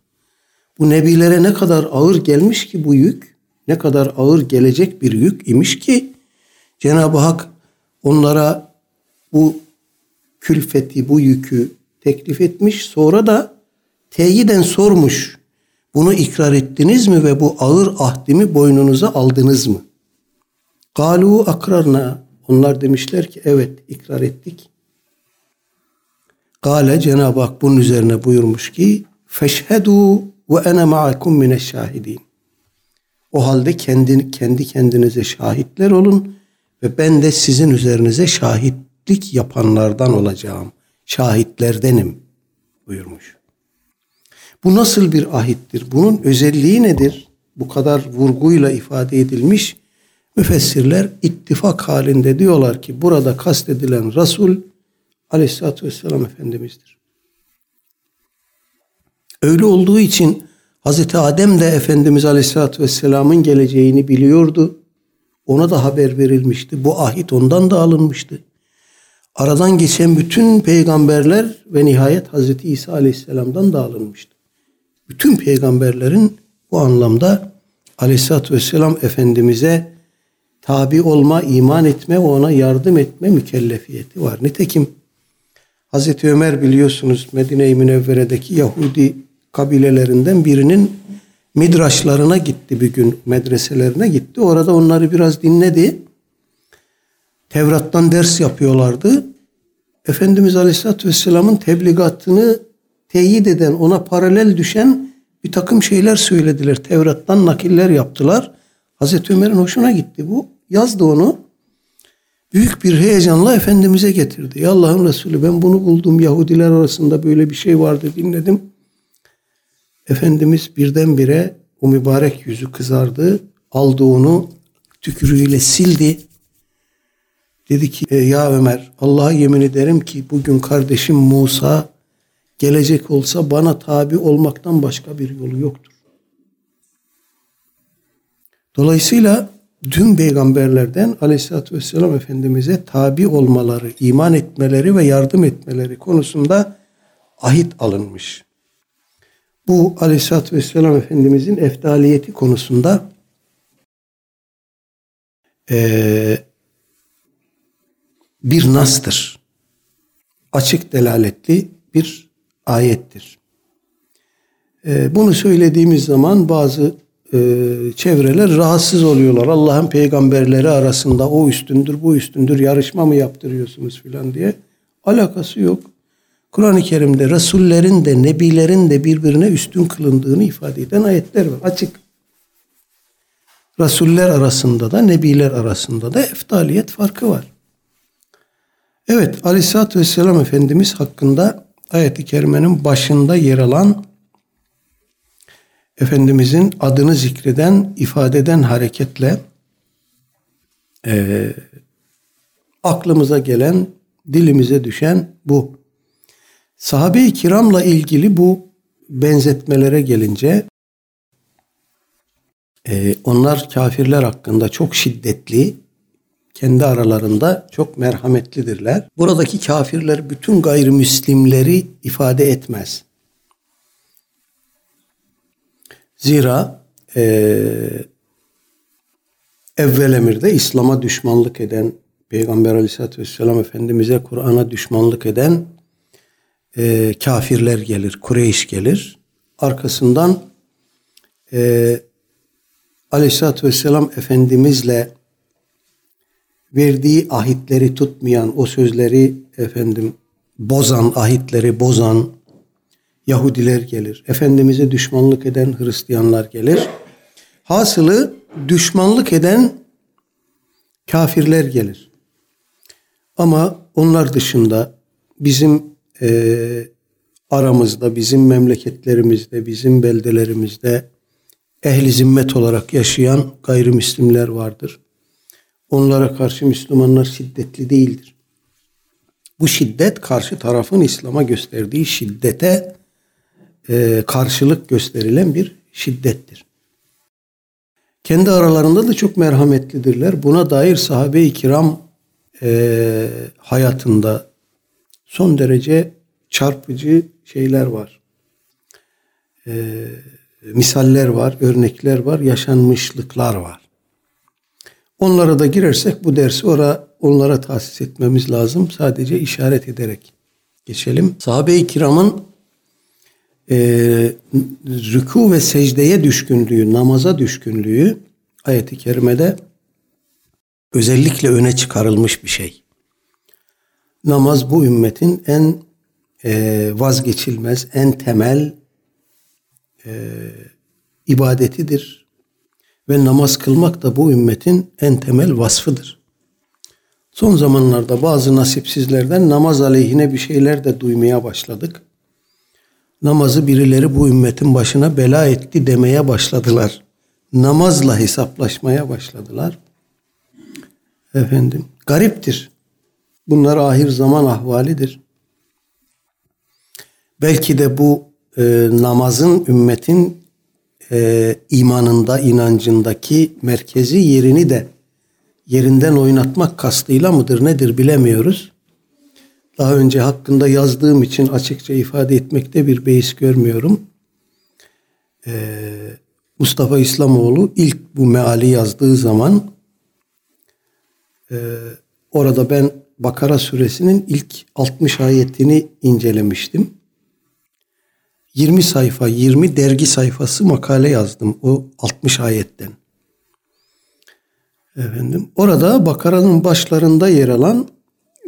Bu nebilere ne kadar ağır gelmiş ki bu yük, ne kadar ağır gelecek bir yük imiş ki Cenab-ı Hak onlara bu külfeti, bu yükü teklif etmiş. Sonra da teyiden sormuş. Bunu ikrar ettiniz mi ve bu ağır ahdimi boynunuza aldınız mı? Galu akrarna. Onlar demişler ki evet ikrar ettik. Gale Cenab-ı Hak bunun üzerine buyurmuş ki feşhedu ve ene ma'akum mineşşahidin. O halde kendi, kendi kendinize şahitler olun ve ben de sizin üzerinize şahitlik yapanlardan olacağım. Şahitlerdenim buyurmuş. Bu nasıl bir ahittir? Bunun özelliği nedir? Bu kadar vurguyla ifade edilmiş. Müfessirler ittifak halinde diyorlar ki burada kastedilen Resul Aleyhisselatü Vesselam Efendimiz'dir. Öyle olduğu için Hazreti Adem de Efendimiz Aleyhisselatü Vesselam'ın geleceğini biliyordu. Ona da haber verilmişti. Bu ahit ondan da alınmıştı. Aradan geçen bütün peygamberler ve nihayet Hazreti İsa Aleyhisselam'dan da alınmıştı. Bütün peygamberlerin bu anlamda Aleyhisselatü Vesselam Efendimiz'e tabi olma, iman etme ve ona yardım etme mükellefiyeti var. Nitekim Hazreti Ömer biliyorsunuz Medine-i Münevvere'deki Yahudi kabilelerinden birinin midraşlarına gitti bir gün medreselerine gitti. Orada onları biraz dinledi. Tevrat'tan ders yapıyorlardı. Efendimiz Aleyhisselatü Vesselam'ın tebligatını teyit eden, ona paralel düşen bir takım şeyler söylediler. Tevrat'tan nakiller yaptılar. Hazreti Ömer'in hoşuna gitti bu. Yazdı onu. Büyük bir heyecanla Efendimiz'e getirdi. Ya Allah'ın Resulü ben bunu buldum. Yahudiler arasında böyle bir şey vardı dinledim. Efendimiz birdenbire o mübarek yüzü kızardı. Aldı onu tükürüğüyle sildi. Dedi ki e, ya Ömer Allah'a yemin ederim ki bugün kardeşim Musa gelecek olsa bana tabi olmaktan başka bir yolu yoktur. Dolayısıyla tüm peygamberlerden aleyhissalatü vesselam Efendimiz'e tabi olmaları, iman etmeleri ve yardım etmeleri konusunda ahit alınmış. Bu aleyhissalatü vesselam Efendimiz'in eftaliyeti konusunda e, bir nastır. Açık delaletli bir ayettir. E, bunu söylediğimiz zaman bazı e, çevreler rahatsız oluyorlar. Allah'ın peygamberleri arasında o üstündür, bu üstündür, yarışma mı yaptırıyorsunuz filan diye. Alakası yok. Kur'an-ı Kerim'de Resullerin de Nebilerin de birbirine üstün kılındığını ifade eden ayetler var. Açık. Resuller arasında da Nebiler arasında da eftaliyet farkı var. Evet Aleyhisselatü Vesselam Efendimiz hakkında ayet-i kerimenin başında yer alan Efendimizin adını zikreden, ifade eden hareketle e, aklımıza gelen, dilimize düşen bu. Sahabe-i kiramla ilgili bu benzetmelere gelince e, onlar kafirler hakkında çok şiddetli, kendi aralarında çok merhametlidirler. Buradaki kafirler bütün gayrimüslimleri ifade etmez. Zira e, evvel emirde İslam'a düşmanlık eden, Peygamber aleyhissalatü vesselam Efendimiz'e Kur'an'a düşmanlık eden e, kafirler gelir, Kureyş gelir. Arkasından e, aleyhissalatü vesselam Efendimiz'le verdiği ahitleri tutmayan, o sözleri efendim bozan, ahitleri bozan Yahudiler gelir. Efendimiz'e düşmanlık eden Hristiyanlar gelir. Hasılı düşmanlık eden kafirler gelir. Ama onlar dışında bizim e, aramızda, bizim memleketlerimizde, bizim beldelerimizde ehli zimmet olarak yaşayan gayrimüslimler vardır. Onlara karşı Müslümanlar şiddetli değildir. Bu şiddet karşı tarafın İslam'a gösterdiği şiddete e, karşılık gösterilen bir şiddettir. Kendi aralarında da çok merhametlidirler. Buna dair sahabe-i kiram e, hayatında son derece çarpıcı şeyler var. E, misaller var, örnekler var, yaşanmışlıklar var. Onlara da girersek bu dersi ora, onlara tahsis etmemiz lazım. Sadece işaret ederek geçelim. Sahabe-i kiramın e, rüku ve secdeye düşkünlüğü, namaza düşkünlüğü ayeti kerimede özellikle öne çıkarılmış bir şey. Namaz bu ümmetin en e, vazgeçilmez, en temel e, ibadetidir. Ve namaz kılmak da bu ümmetin en temel vasfıdır. Son zamanlarda bazı nasipsizlerden namaz aleyhine bir şeyler de duymaya başladık. Namazı birileri bu ümmetin başına bela etti demeye başladılar. Namazla hesaplaşmaya başladılar. Efendim, gariptir. Bunlar ahir zaman ahvalidir. Belki de bu e, namazın ümmetin e, imanında, inancındaki merkezi yerini de yerinden oynatmak kastıyla mıdır nedir bilemiyoruz. Daha önce hakkında yazdığım için açıkça ifade etmekte bir beis görmüyorum. Ee, Mustafa İslamoğlu ilk bu meali yazdığı zaman e, orada ben Bakara suresinin ilk 60 ayetini incelemiştim. 20 sayfa, 20 dergi sayfası makale yazdım o 60 ayetten. Efendim, orada Bakara'nın başlarında yer alan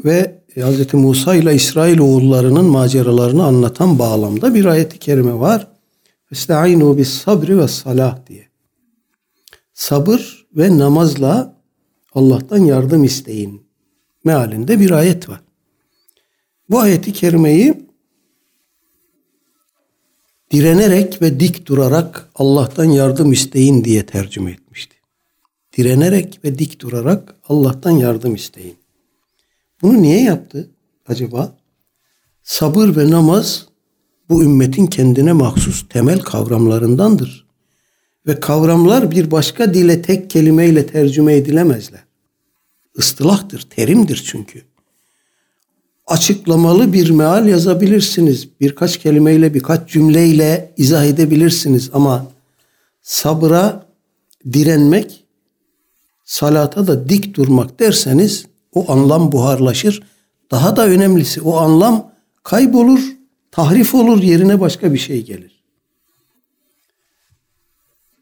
ve Hz. Musa ile İsrail oğullarının maceralarını anlatan bağlamda bir ayet-i kerime var. Esta'inu bis sabri ve salah diye. Sabır ve namazla Allah'tan yardım isteyin mealinde bir ayet var. Bu ayeti kerimeyi direnerek ve dik durarak Allah'tan yardım isteyin diye tercüme etmişti. Direnerek ve dik durarak Allah'tan yardım isteyin. Bunu niye yaptı acaba? Sabır ve namaz bu ümmetin kendine mahsus temel kavramlarındandır. Ve kavramlar bir başka dile tek kelimeyle tercüme edilemezler. Istilahtır, terimdir çünkü. Açıklamalı bir meal yazabilirsiniz. Birkaç kelimeyle, birkaç cümleyle izah edebilirsiniz. Ama sabıra direnmek, salata da dik durmak derseniz o anlam buharlaşır. Daha da önemlisi o anlam kaybolur, tahrif olur, yerine başka bir şey gelir.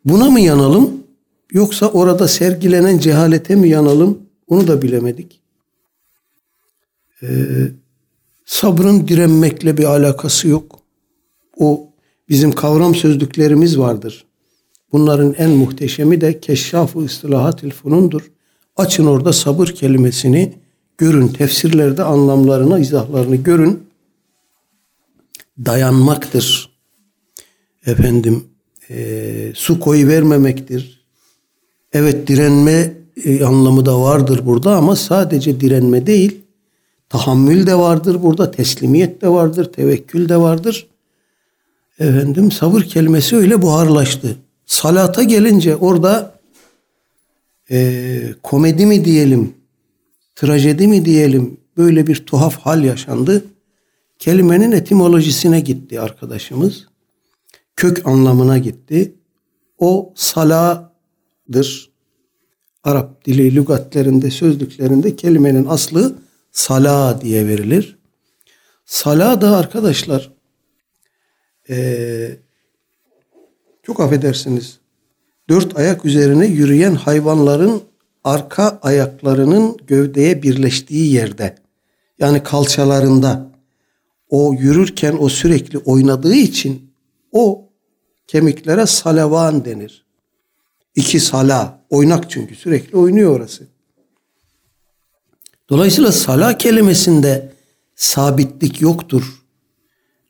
Buna mı yanalım yoksa orada sergilenen cehalete mi yanalım onu da bilemedik. Ee, sabrın direnmekle bir alakası yok. O bizim kavram sözlüklerimiz vardır. Bunların en muhteşemi de Keşşaf-ı İstilahatil Funundur. Açın orada sabır kelimesini görün. Tefsirlerde anlamlarını, izahlarını görün. Dayanmaktır. Efendim e, su koyu vermemektir. Evet direnme e, anlamı da vardır burada ama sadece direnme değil, tahammül de vardır burada, teslimiyet de vardır, tevekkül de vardır. Efendim sabır kelimesi öyle buharlaştı. Salata gelince orada e, komedi mi diyelim, trajedi mi diyelim böyle bir tuhaf hal yaşandı. Kelimenin etimolojisine gitti arkadaşımız. Kök anlamına gitti. O saladır. Arap dili lügatlerinde, sözlüklerinde kelimenin aslı sala diye verilir. Sala da arkadaşlar ee, çok affedersiniz dört ayak üzerine yürüyen hayvanların arka ayaklarının gövdeye birleştiği yerde yani kalçalarında o yürürken o sürekli oynadığı için o kemiklere salavan denir. İki sala oynak çünkü sürekli oynuyor orası. Dolayısıyla sala kelimesinde sabitlik yoktur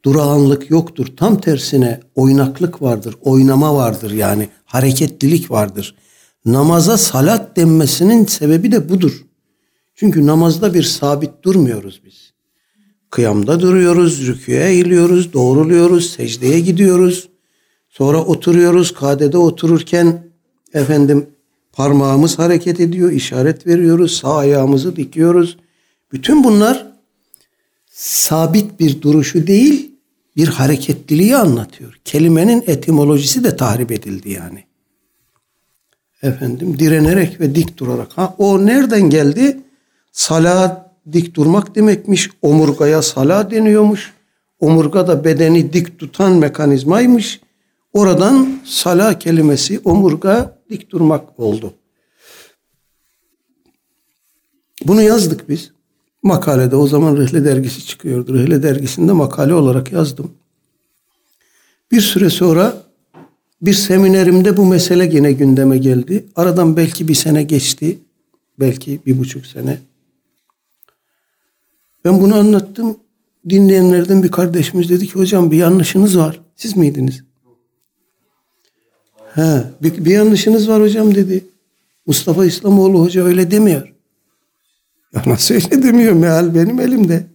durağanlık yoktur. Tam tersine oynaklık vardır, oynama vardır yani hareketlilik vardır. Namaza salat denmesinin sebebi de budur. Çünkü namazda bir sabit durmuyoruz biz. Kıyamda duruyoruz, rüküye eğiliyoruz, doğruluyoruz, secdeye gidiyoruz. Sonra oturuyoruz, kadede otururken efendim parmağımız hareket ediyor, işaret veriyoruz, sağ ayağımızı dikiyoruz. Bütün bunlar sabit bir duruşu değil, bir hareketliliği anlatıyor. Kelimenin etimolojisi de tahrip edildi yani. Efendim direnerek ve dik durarak. Ha o nereden geldi? Salat dik durmak demekmiş. Omurgaya sala deniyormuş. Omurga da bedeni dik tutan mekanizmaymış. Oradan sala kelimesi omurga dik durmak oldu. Bunu yazdık biz makalede o zaman Rihle dergisi çıkıyordu. Rihle dergisinde makale olarak yazdım. Bir süre sonra bir seminerimde bu mesele yine gündeme geldi. Aradan belki bir sene geçti. Belki bir buçuk sene. Ben bunu anlattım. Dinleyenlerden bir kardeşimiz dedi ki hocam bir yanlışınız var. Siz miydiniz? He, bir, bir yanlışınız var hocam dedi. Mustafa İslamoğlu hoca öyle demiyor. Ya nasıl öyle demiyor meal benim elimde.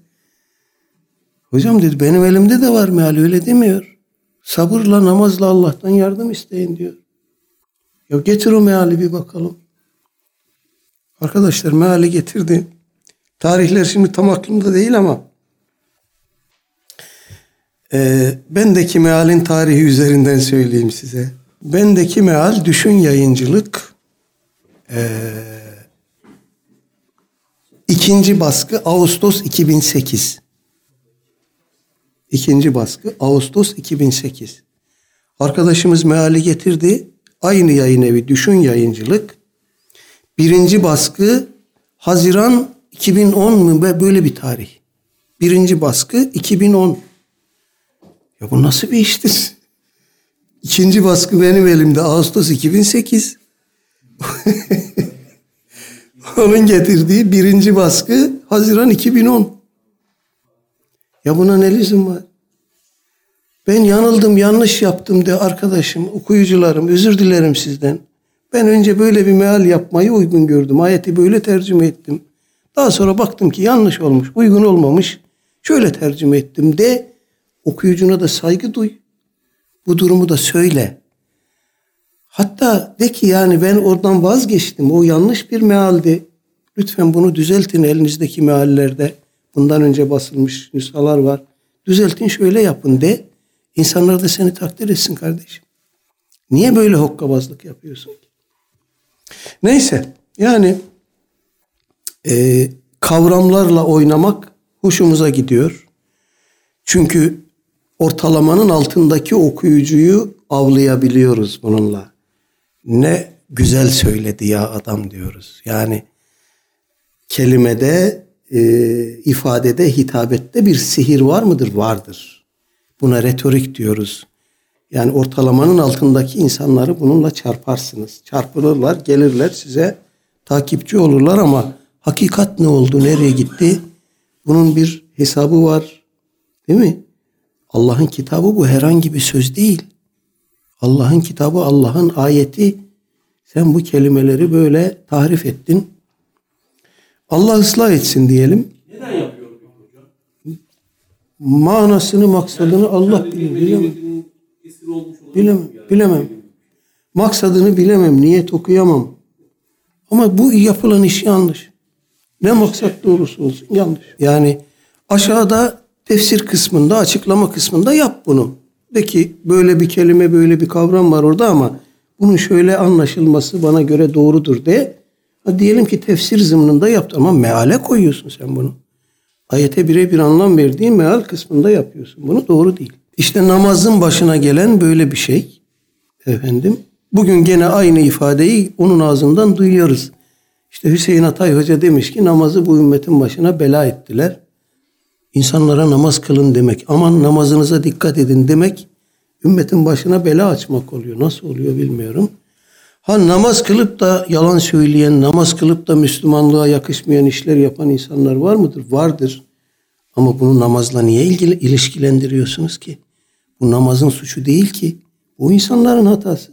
Hocam dedi benim elimde de var meal öyle demiyor. Sabırla namazla Allah'tan yardım isteyin diyor. Ya getir o meali bir bakalım. Arkadaşlar meali getirdi. Tarihler şimdi tam aklımda değil ama e, bendeki mealin tarihi üzerinden söyleyeyim size. Bendeki meal düşün yayıncılık eee İkinci baskı Ağustos 2008. İkinci baskı Ağustos 2008. Arkadaşımız meali getirdi. Aynı yayın evi Düşün Yayıncılık. Birinci baskı Haziran 2010 mu böyle bir tarih. Birinci baskı 2010. Ya bu nasıl bir iştir? İkinci baskı benim elimde Ağustos 2008. <laughs> Onun getirdiği birinci baskı Haziran 2010. Ya buna ne lüzum var? Ben yanıldım, yanlış yaptım de arkadaşım, okuyucularım, özür dilerim sizden. Ben önce böyle bir meal yapmayı uygun gördüm. Ayeti böyle tercüme ettim. Daha sonra baktım ki yanlış olmuş, uygun olmamış. Şöyle tercüme ettim de okuyucuna da saygı duy. Bu durumu da söyle. Hatta de ki yani ben oradan vazgeçtim. O yanlış bir mealdi. Lütfen bunu düzeltin elinizdeki meallerde. Bundan önce basılmış nüshalar var. Düzeltin şöyle yapın de. İnsanlar da seni takdir etsin kardeşim. Niye böyle hokkabazlık yapıyorsun ki? Neyse yani e, kavramlarla oynamak hoşumuza gidiyor. Çünkü ortalamanın altındaki okuyucuyu avlayabiliyoruz bununla. Ne güzel söyledi ya adam diyoruz. Yani kelimede, e, ifadede, hitabette bir sihir var mıdır? Vardır. Buna retorik diyoruz. Yani ortalamanın altındaki insanları bununla çarparsınız. Çarpılırlar, gelirler size takipçi olurlar ama hakikat ne oldu, nereye gitti? Bunun bir hesabı var. Değil mi? Allah'ın kitabı bu herhangi bir söz değil. Allah'ın kitabı, Allah'ın ayeti. Sen bu kelimeleri böyle tahrif ettin. Allah ıslah etsin diyelim. Neden yapıyor hocam? Manasını, maksadını Allah bilir. Bilemem. Bilemem. Bilemem. Maksadını bilemem. Niyet okuyamam. Ama bu yapılan iş yanlış. Ne maksatlı olursa olsun yanlış. Yani aşağıda tefsir kısmında, açıklama kısmında yap bunu. De ki böyle bir kelime, böyle bir kavram var orada ama bunun şöyle anlaşılması bana göre doğrudur de. Ha diyelim ki tefsir zımnında yaptı ama meale koyuyorsun sen bunu. Ayete birebir anlam verdiğin meal kısmında yapıyorsun. Bunu doğru değil. İşte namazın başına gelen böyle bir şey. Efendim. Bugün gene aynı ifadeyi onun ağzından duyuyoruz. İşte Hüseyin Atay Hoca demiş ki namazı bu ümmetin başına bela ettiler. İnsanlara namaz kılın demek, aman namazınıza dikkat edin demek ümmetin başına bela açmak oluyor. Nasıl oluyor bilmiyorum. Ha namaz kılıp da yalan söyleyen, namaz kılıp da Müslümanlığa yakışmayan işler yapan insanlar var mıdır? Vardır. Ama bunu namazla niye ilgili, ilişkilendiriyorsunuz ki? Bu namazın suçu değil ki. Bu insanların hatası.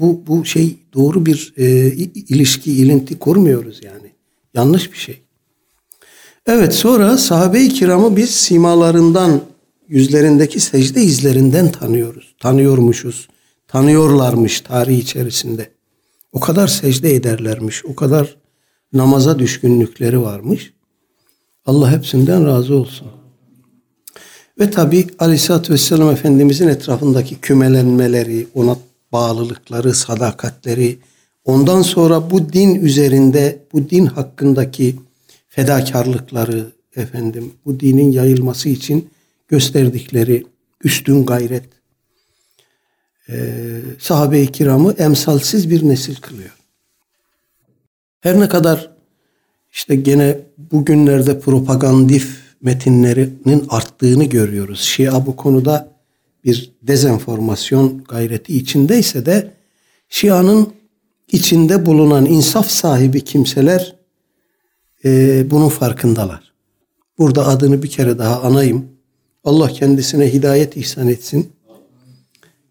Bu, bu şey doğru bir e, ilişki, ilinti kurmuyoruz yani. Yanlış bir şey. Evet sonra sahabe-i kiramı biz simalarından, yüzlerindeki secde izlerinden tanıyoruz. Tanıyormuşuz. Tanıyorlarmış tarih içerisinde. O kadar secde ederlermiş. O kadar namaza düşkünlükleri varmış. Allah hepsinden razı olsun. Ve tabi Aleyhisselatü Vesselam Efendimizin etrafındaki kümelenmeleri, ona bağlılıkları, sadakatleri, ondan sonra bu din üzerinde, bu din hakkındaki fedakarlıkları efendim, bu dinin yayılması için gösterdikleri üstün gayret, e, sahabe-i kiramı emsalsiz bir nesil kılıyor. Her ne kadar işte gene bugünlerde propagandif metinlerinin arttığını görüyoruz. Şia bu konuda bir dezenformasyon gayreti içindeyse de Şia'nın içinde bulunan insaf sahibi kimseler e, bunun farkındalar. Burada adını bir kere daha anayım. Allah kendisine hidayet ihsan etsin.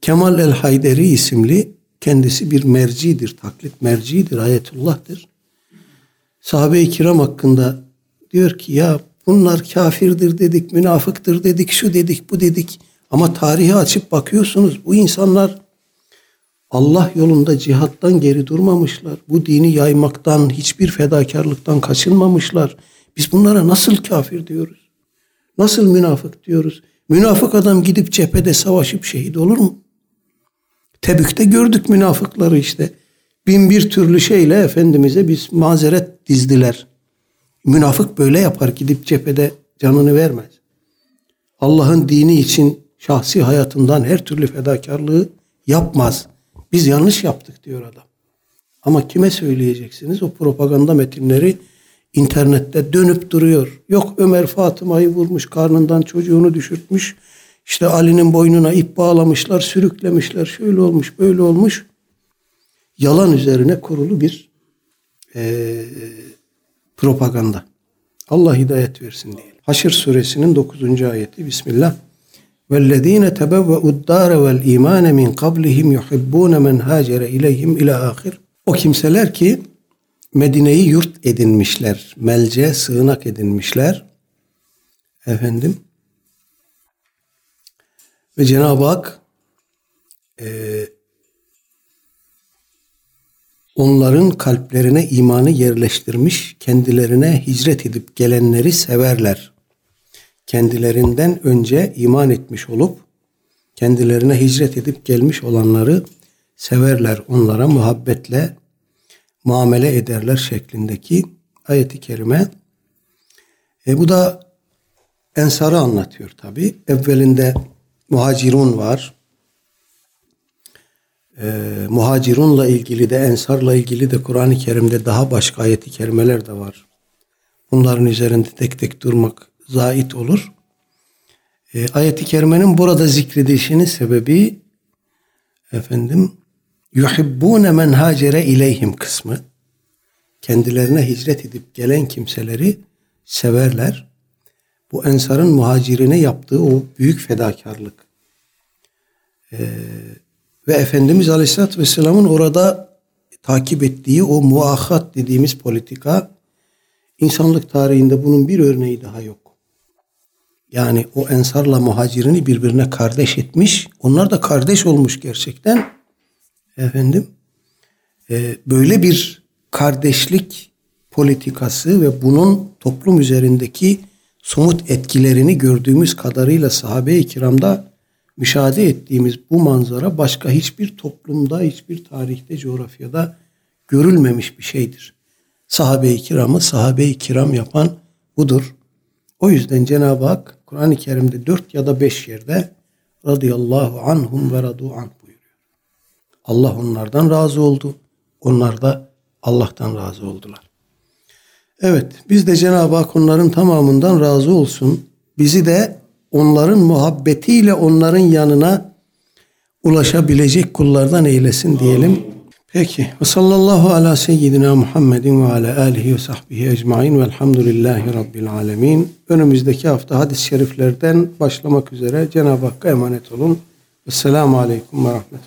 Kemal el Hayderi isimli kendisi bir mercidir, taklit mercidir, ayetullah'tır. Sahabe-i kiram hakkında diyor ki ya bunlar kafirdir dedik, münafıktır dedik, şu dedik, bu dedik. Ama tarihi açıp bakıyorsunuz bu insanlar Allah yolunda cihattan geri durmamışlar. Bu dini yaymaktan, hiçbir fedakarlıktan kaçınmamışlar. Biz bunlara nasıl kafir diyoruz? Nasıl münafık diyoruz? Münafık adam gidip cephede savaşıp şehit olur mu? Tebük'te gördük münafıkları işte. Bin bir türlü şeyle Efendimiz'e biz mazeret dizdiler. Münafık böyle yapar gidip cephede canını vermez. Allah'ın dini için şahsi hayatından her türlü fedakarlığı yapmaz. Biz yanlış yaptık diyor adam. Ama kime söyleyeceksiniz? O propaganda metinleri internette dönüp duruyor. Yok Ömer Fatıma'yı vurmuş, karnından çocuğunu düşürtmüş. İşte Ali'nin boynuna ip bağlamışlar, sürüklemişler. Şöyle olmuş, böyle olmuş. Yalan üzerine kurulu bir e, propaganda. Allah hidayet versin diye. Haşr suresinin 9. ayeti Bismillah. وَالَّذ۪ينَ تَبَوَّأُوا الدَّارَ وَالْا۪يمَانَ مِنْ قَبْلِهِمْ يُحِبُّونَ مَنْ هَاجَرَ اِلَيْهِمْ ila ahir. O kimseler ki Medine'yi yurt edinmişler, melce, sığınak edinmişler. Efendim. Ve Cenab-ı Hak e, onların kalplerine imanı yerleştirmiş, kendilerine hicret edip gelenleri severler. Kendilerinden önce iman etmiş olup kendilerine hicret edip gelmiş olanları severler. Onlara muhabbetle muamele ederler şeklindeki ayeti kerime. E bu da Ensar'ı anlatıyor tabi. Evvelinde muhacirun var. E, muhacirunla ilgili de Ensar'la ilgili de Kur'an-ı Kerim'de daha başka ayeti kerimeler de var. Bunların üzerinde tek tek durmak zait olur. E, ayeti kerimenin burada zikredilişinin sebebi efendim yuhibbune men hacere ileyhim kısmı kendilerine hicret edip gelen kimseleri severler. Bu ensarın muhacirine yaptığı o büyük fedakarlık. Ee, ve Efendimiz Aleyhisselatü Vesselam'ın orada takip ettiği o muahat dediğimiz politika insanlık tarihinde bunun bir örneği daha yok. Yani o ensarla muhacirini birbirine kardeş etmiş. Onlar da kardeş olmuş gerçekten. Efendim e, böyle bir kardeşlik politikası ve bunun toplum üzerindeki somut etkilerini gördüğümüz kadarıyla sahabe-i kiramda müşahede ettiğimiz bu manzara başka hiçbir toplumda, hiçbir tarihte, coğrafyada görülmemiş bir şeydir. Sahabe-i kiramı sahabe-i kiram yapan budur. O yüzden Cenab-ı Hak Kur'an-ı Kerim'de dört ya da beş yerde radıyallahu anhum ve radu an buyuruyor. Allah onlardan razı oldu. Onlar da Allah'tan razı oldular. Evet biz de Cenab-ı Hak onların tamamından razı olsun. Bizi de onların muhabbetiyle onların yanına ulaşabilecek kullardan eylesin diyelim. Peki. Ve sallallahu ala seyyidina Muhammedin ve ala alihi ve sahbihi ecmain velhamdülillahi rabbil alemin. Önümüzdeki hafta hadis-i şeriflerden başlamak üzere Cenab-ı Hakk'a emanet olun. Esselamu aleyküm ve rahmetullah.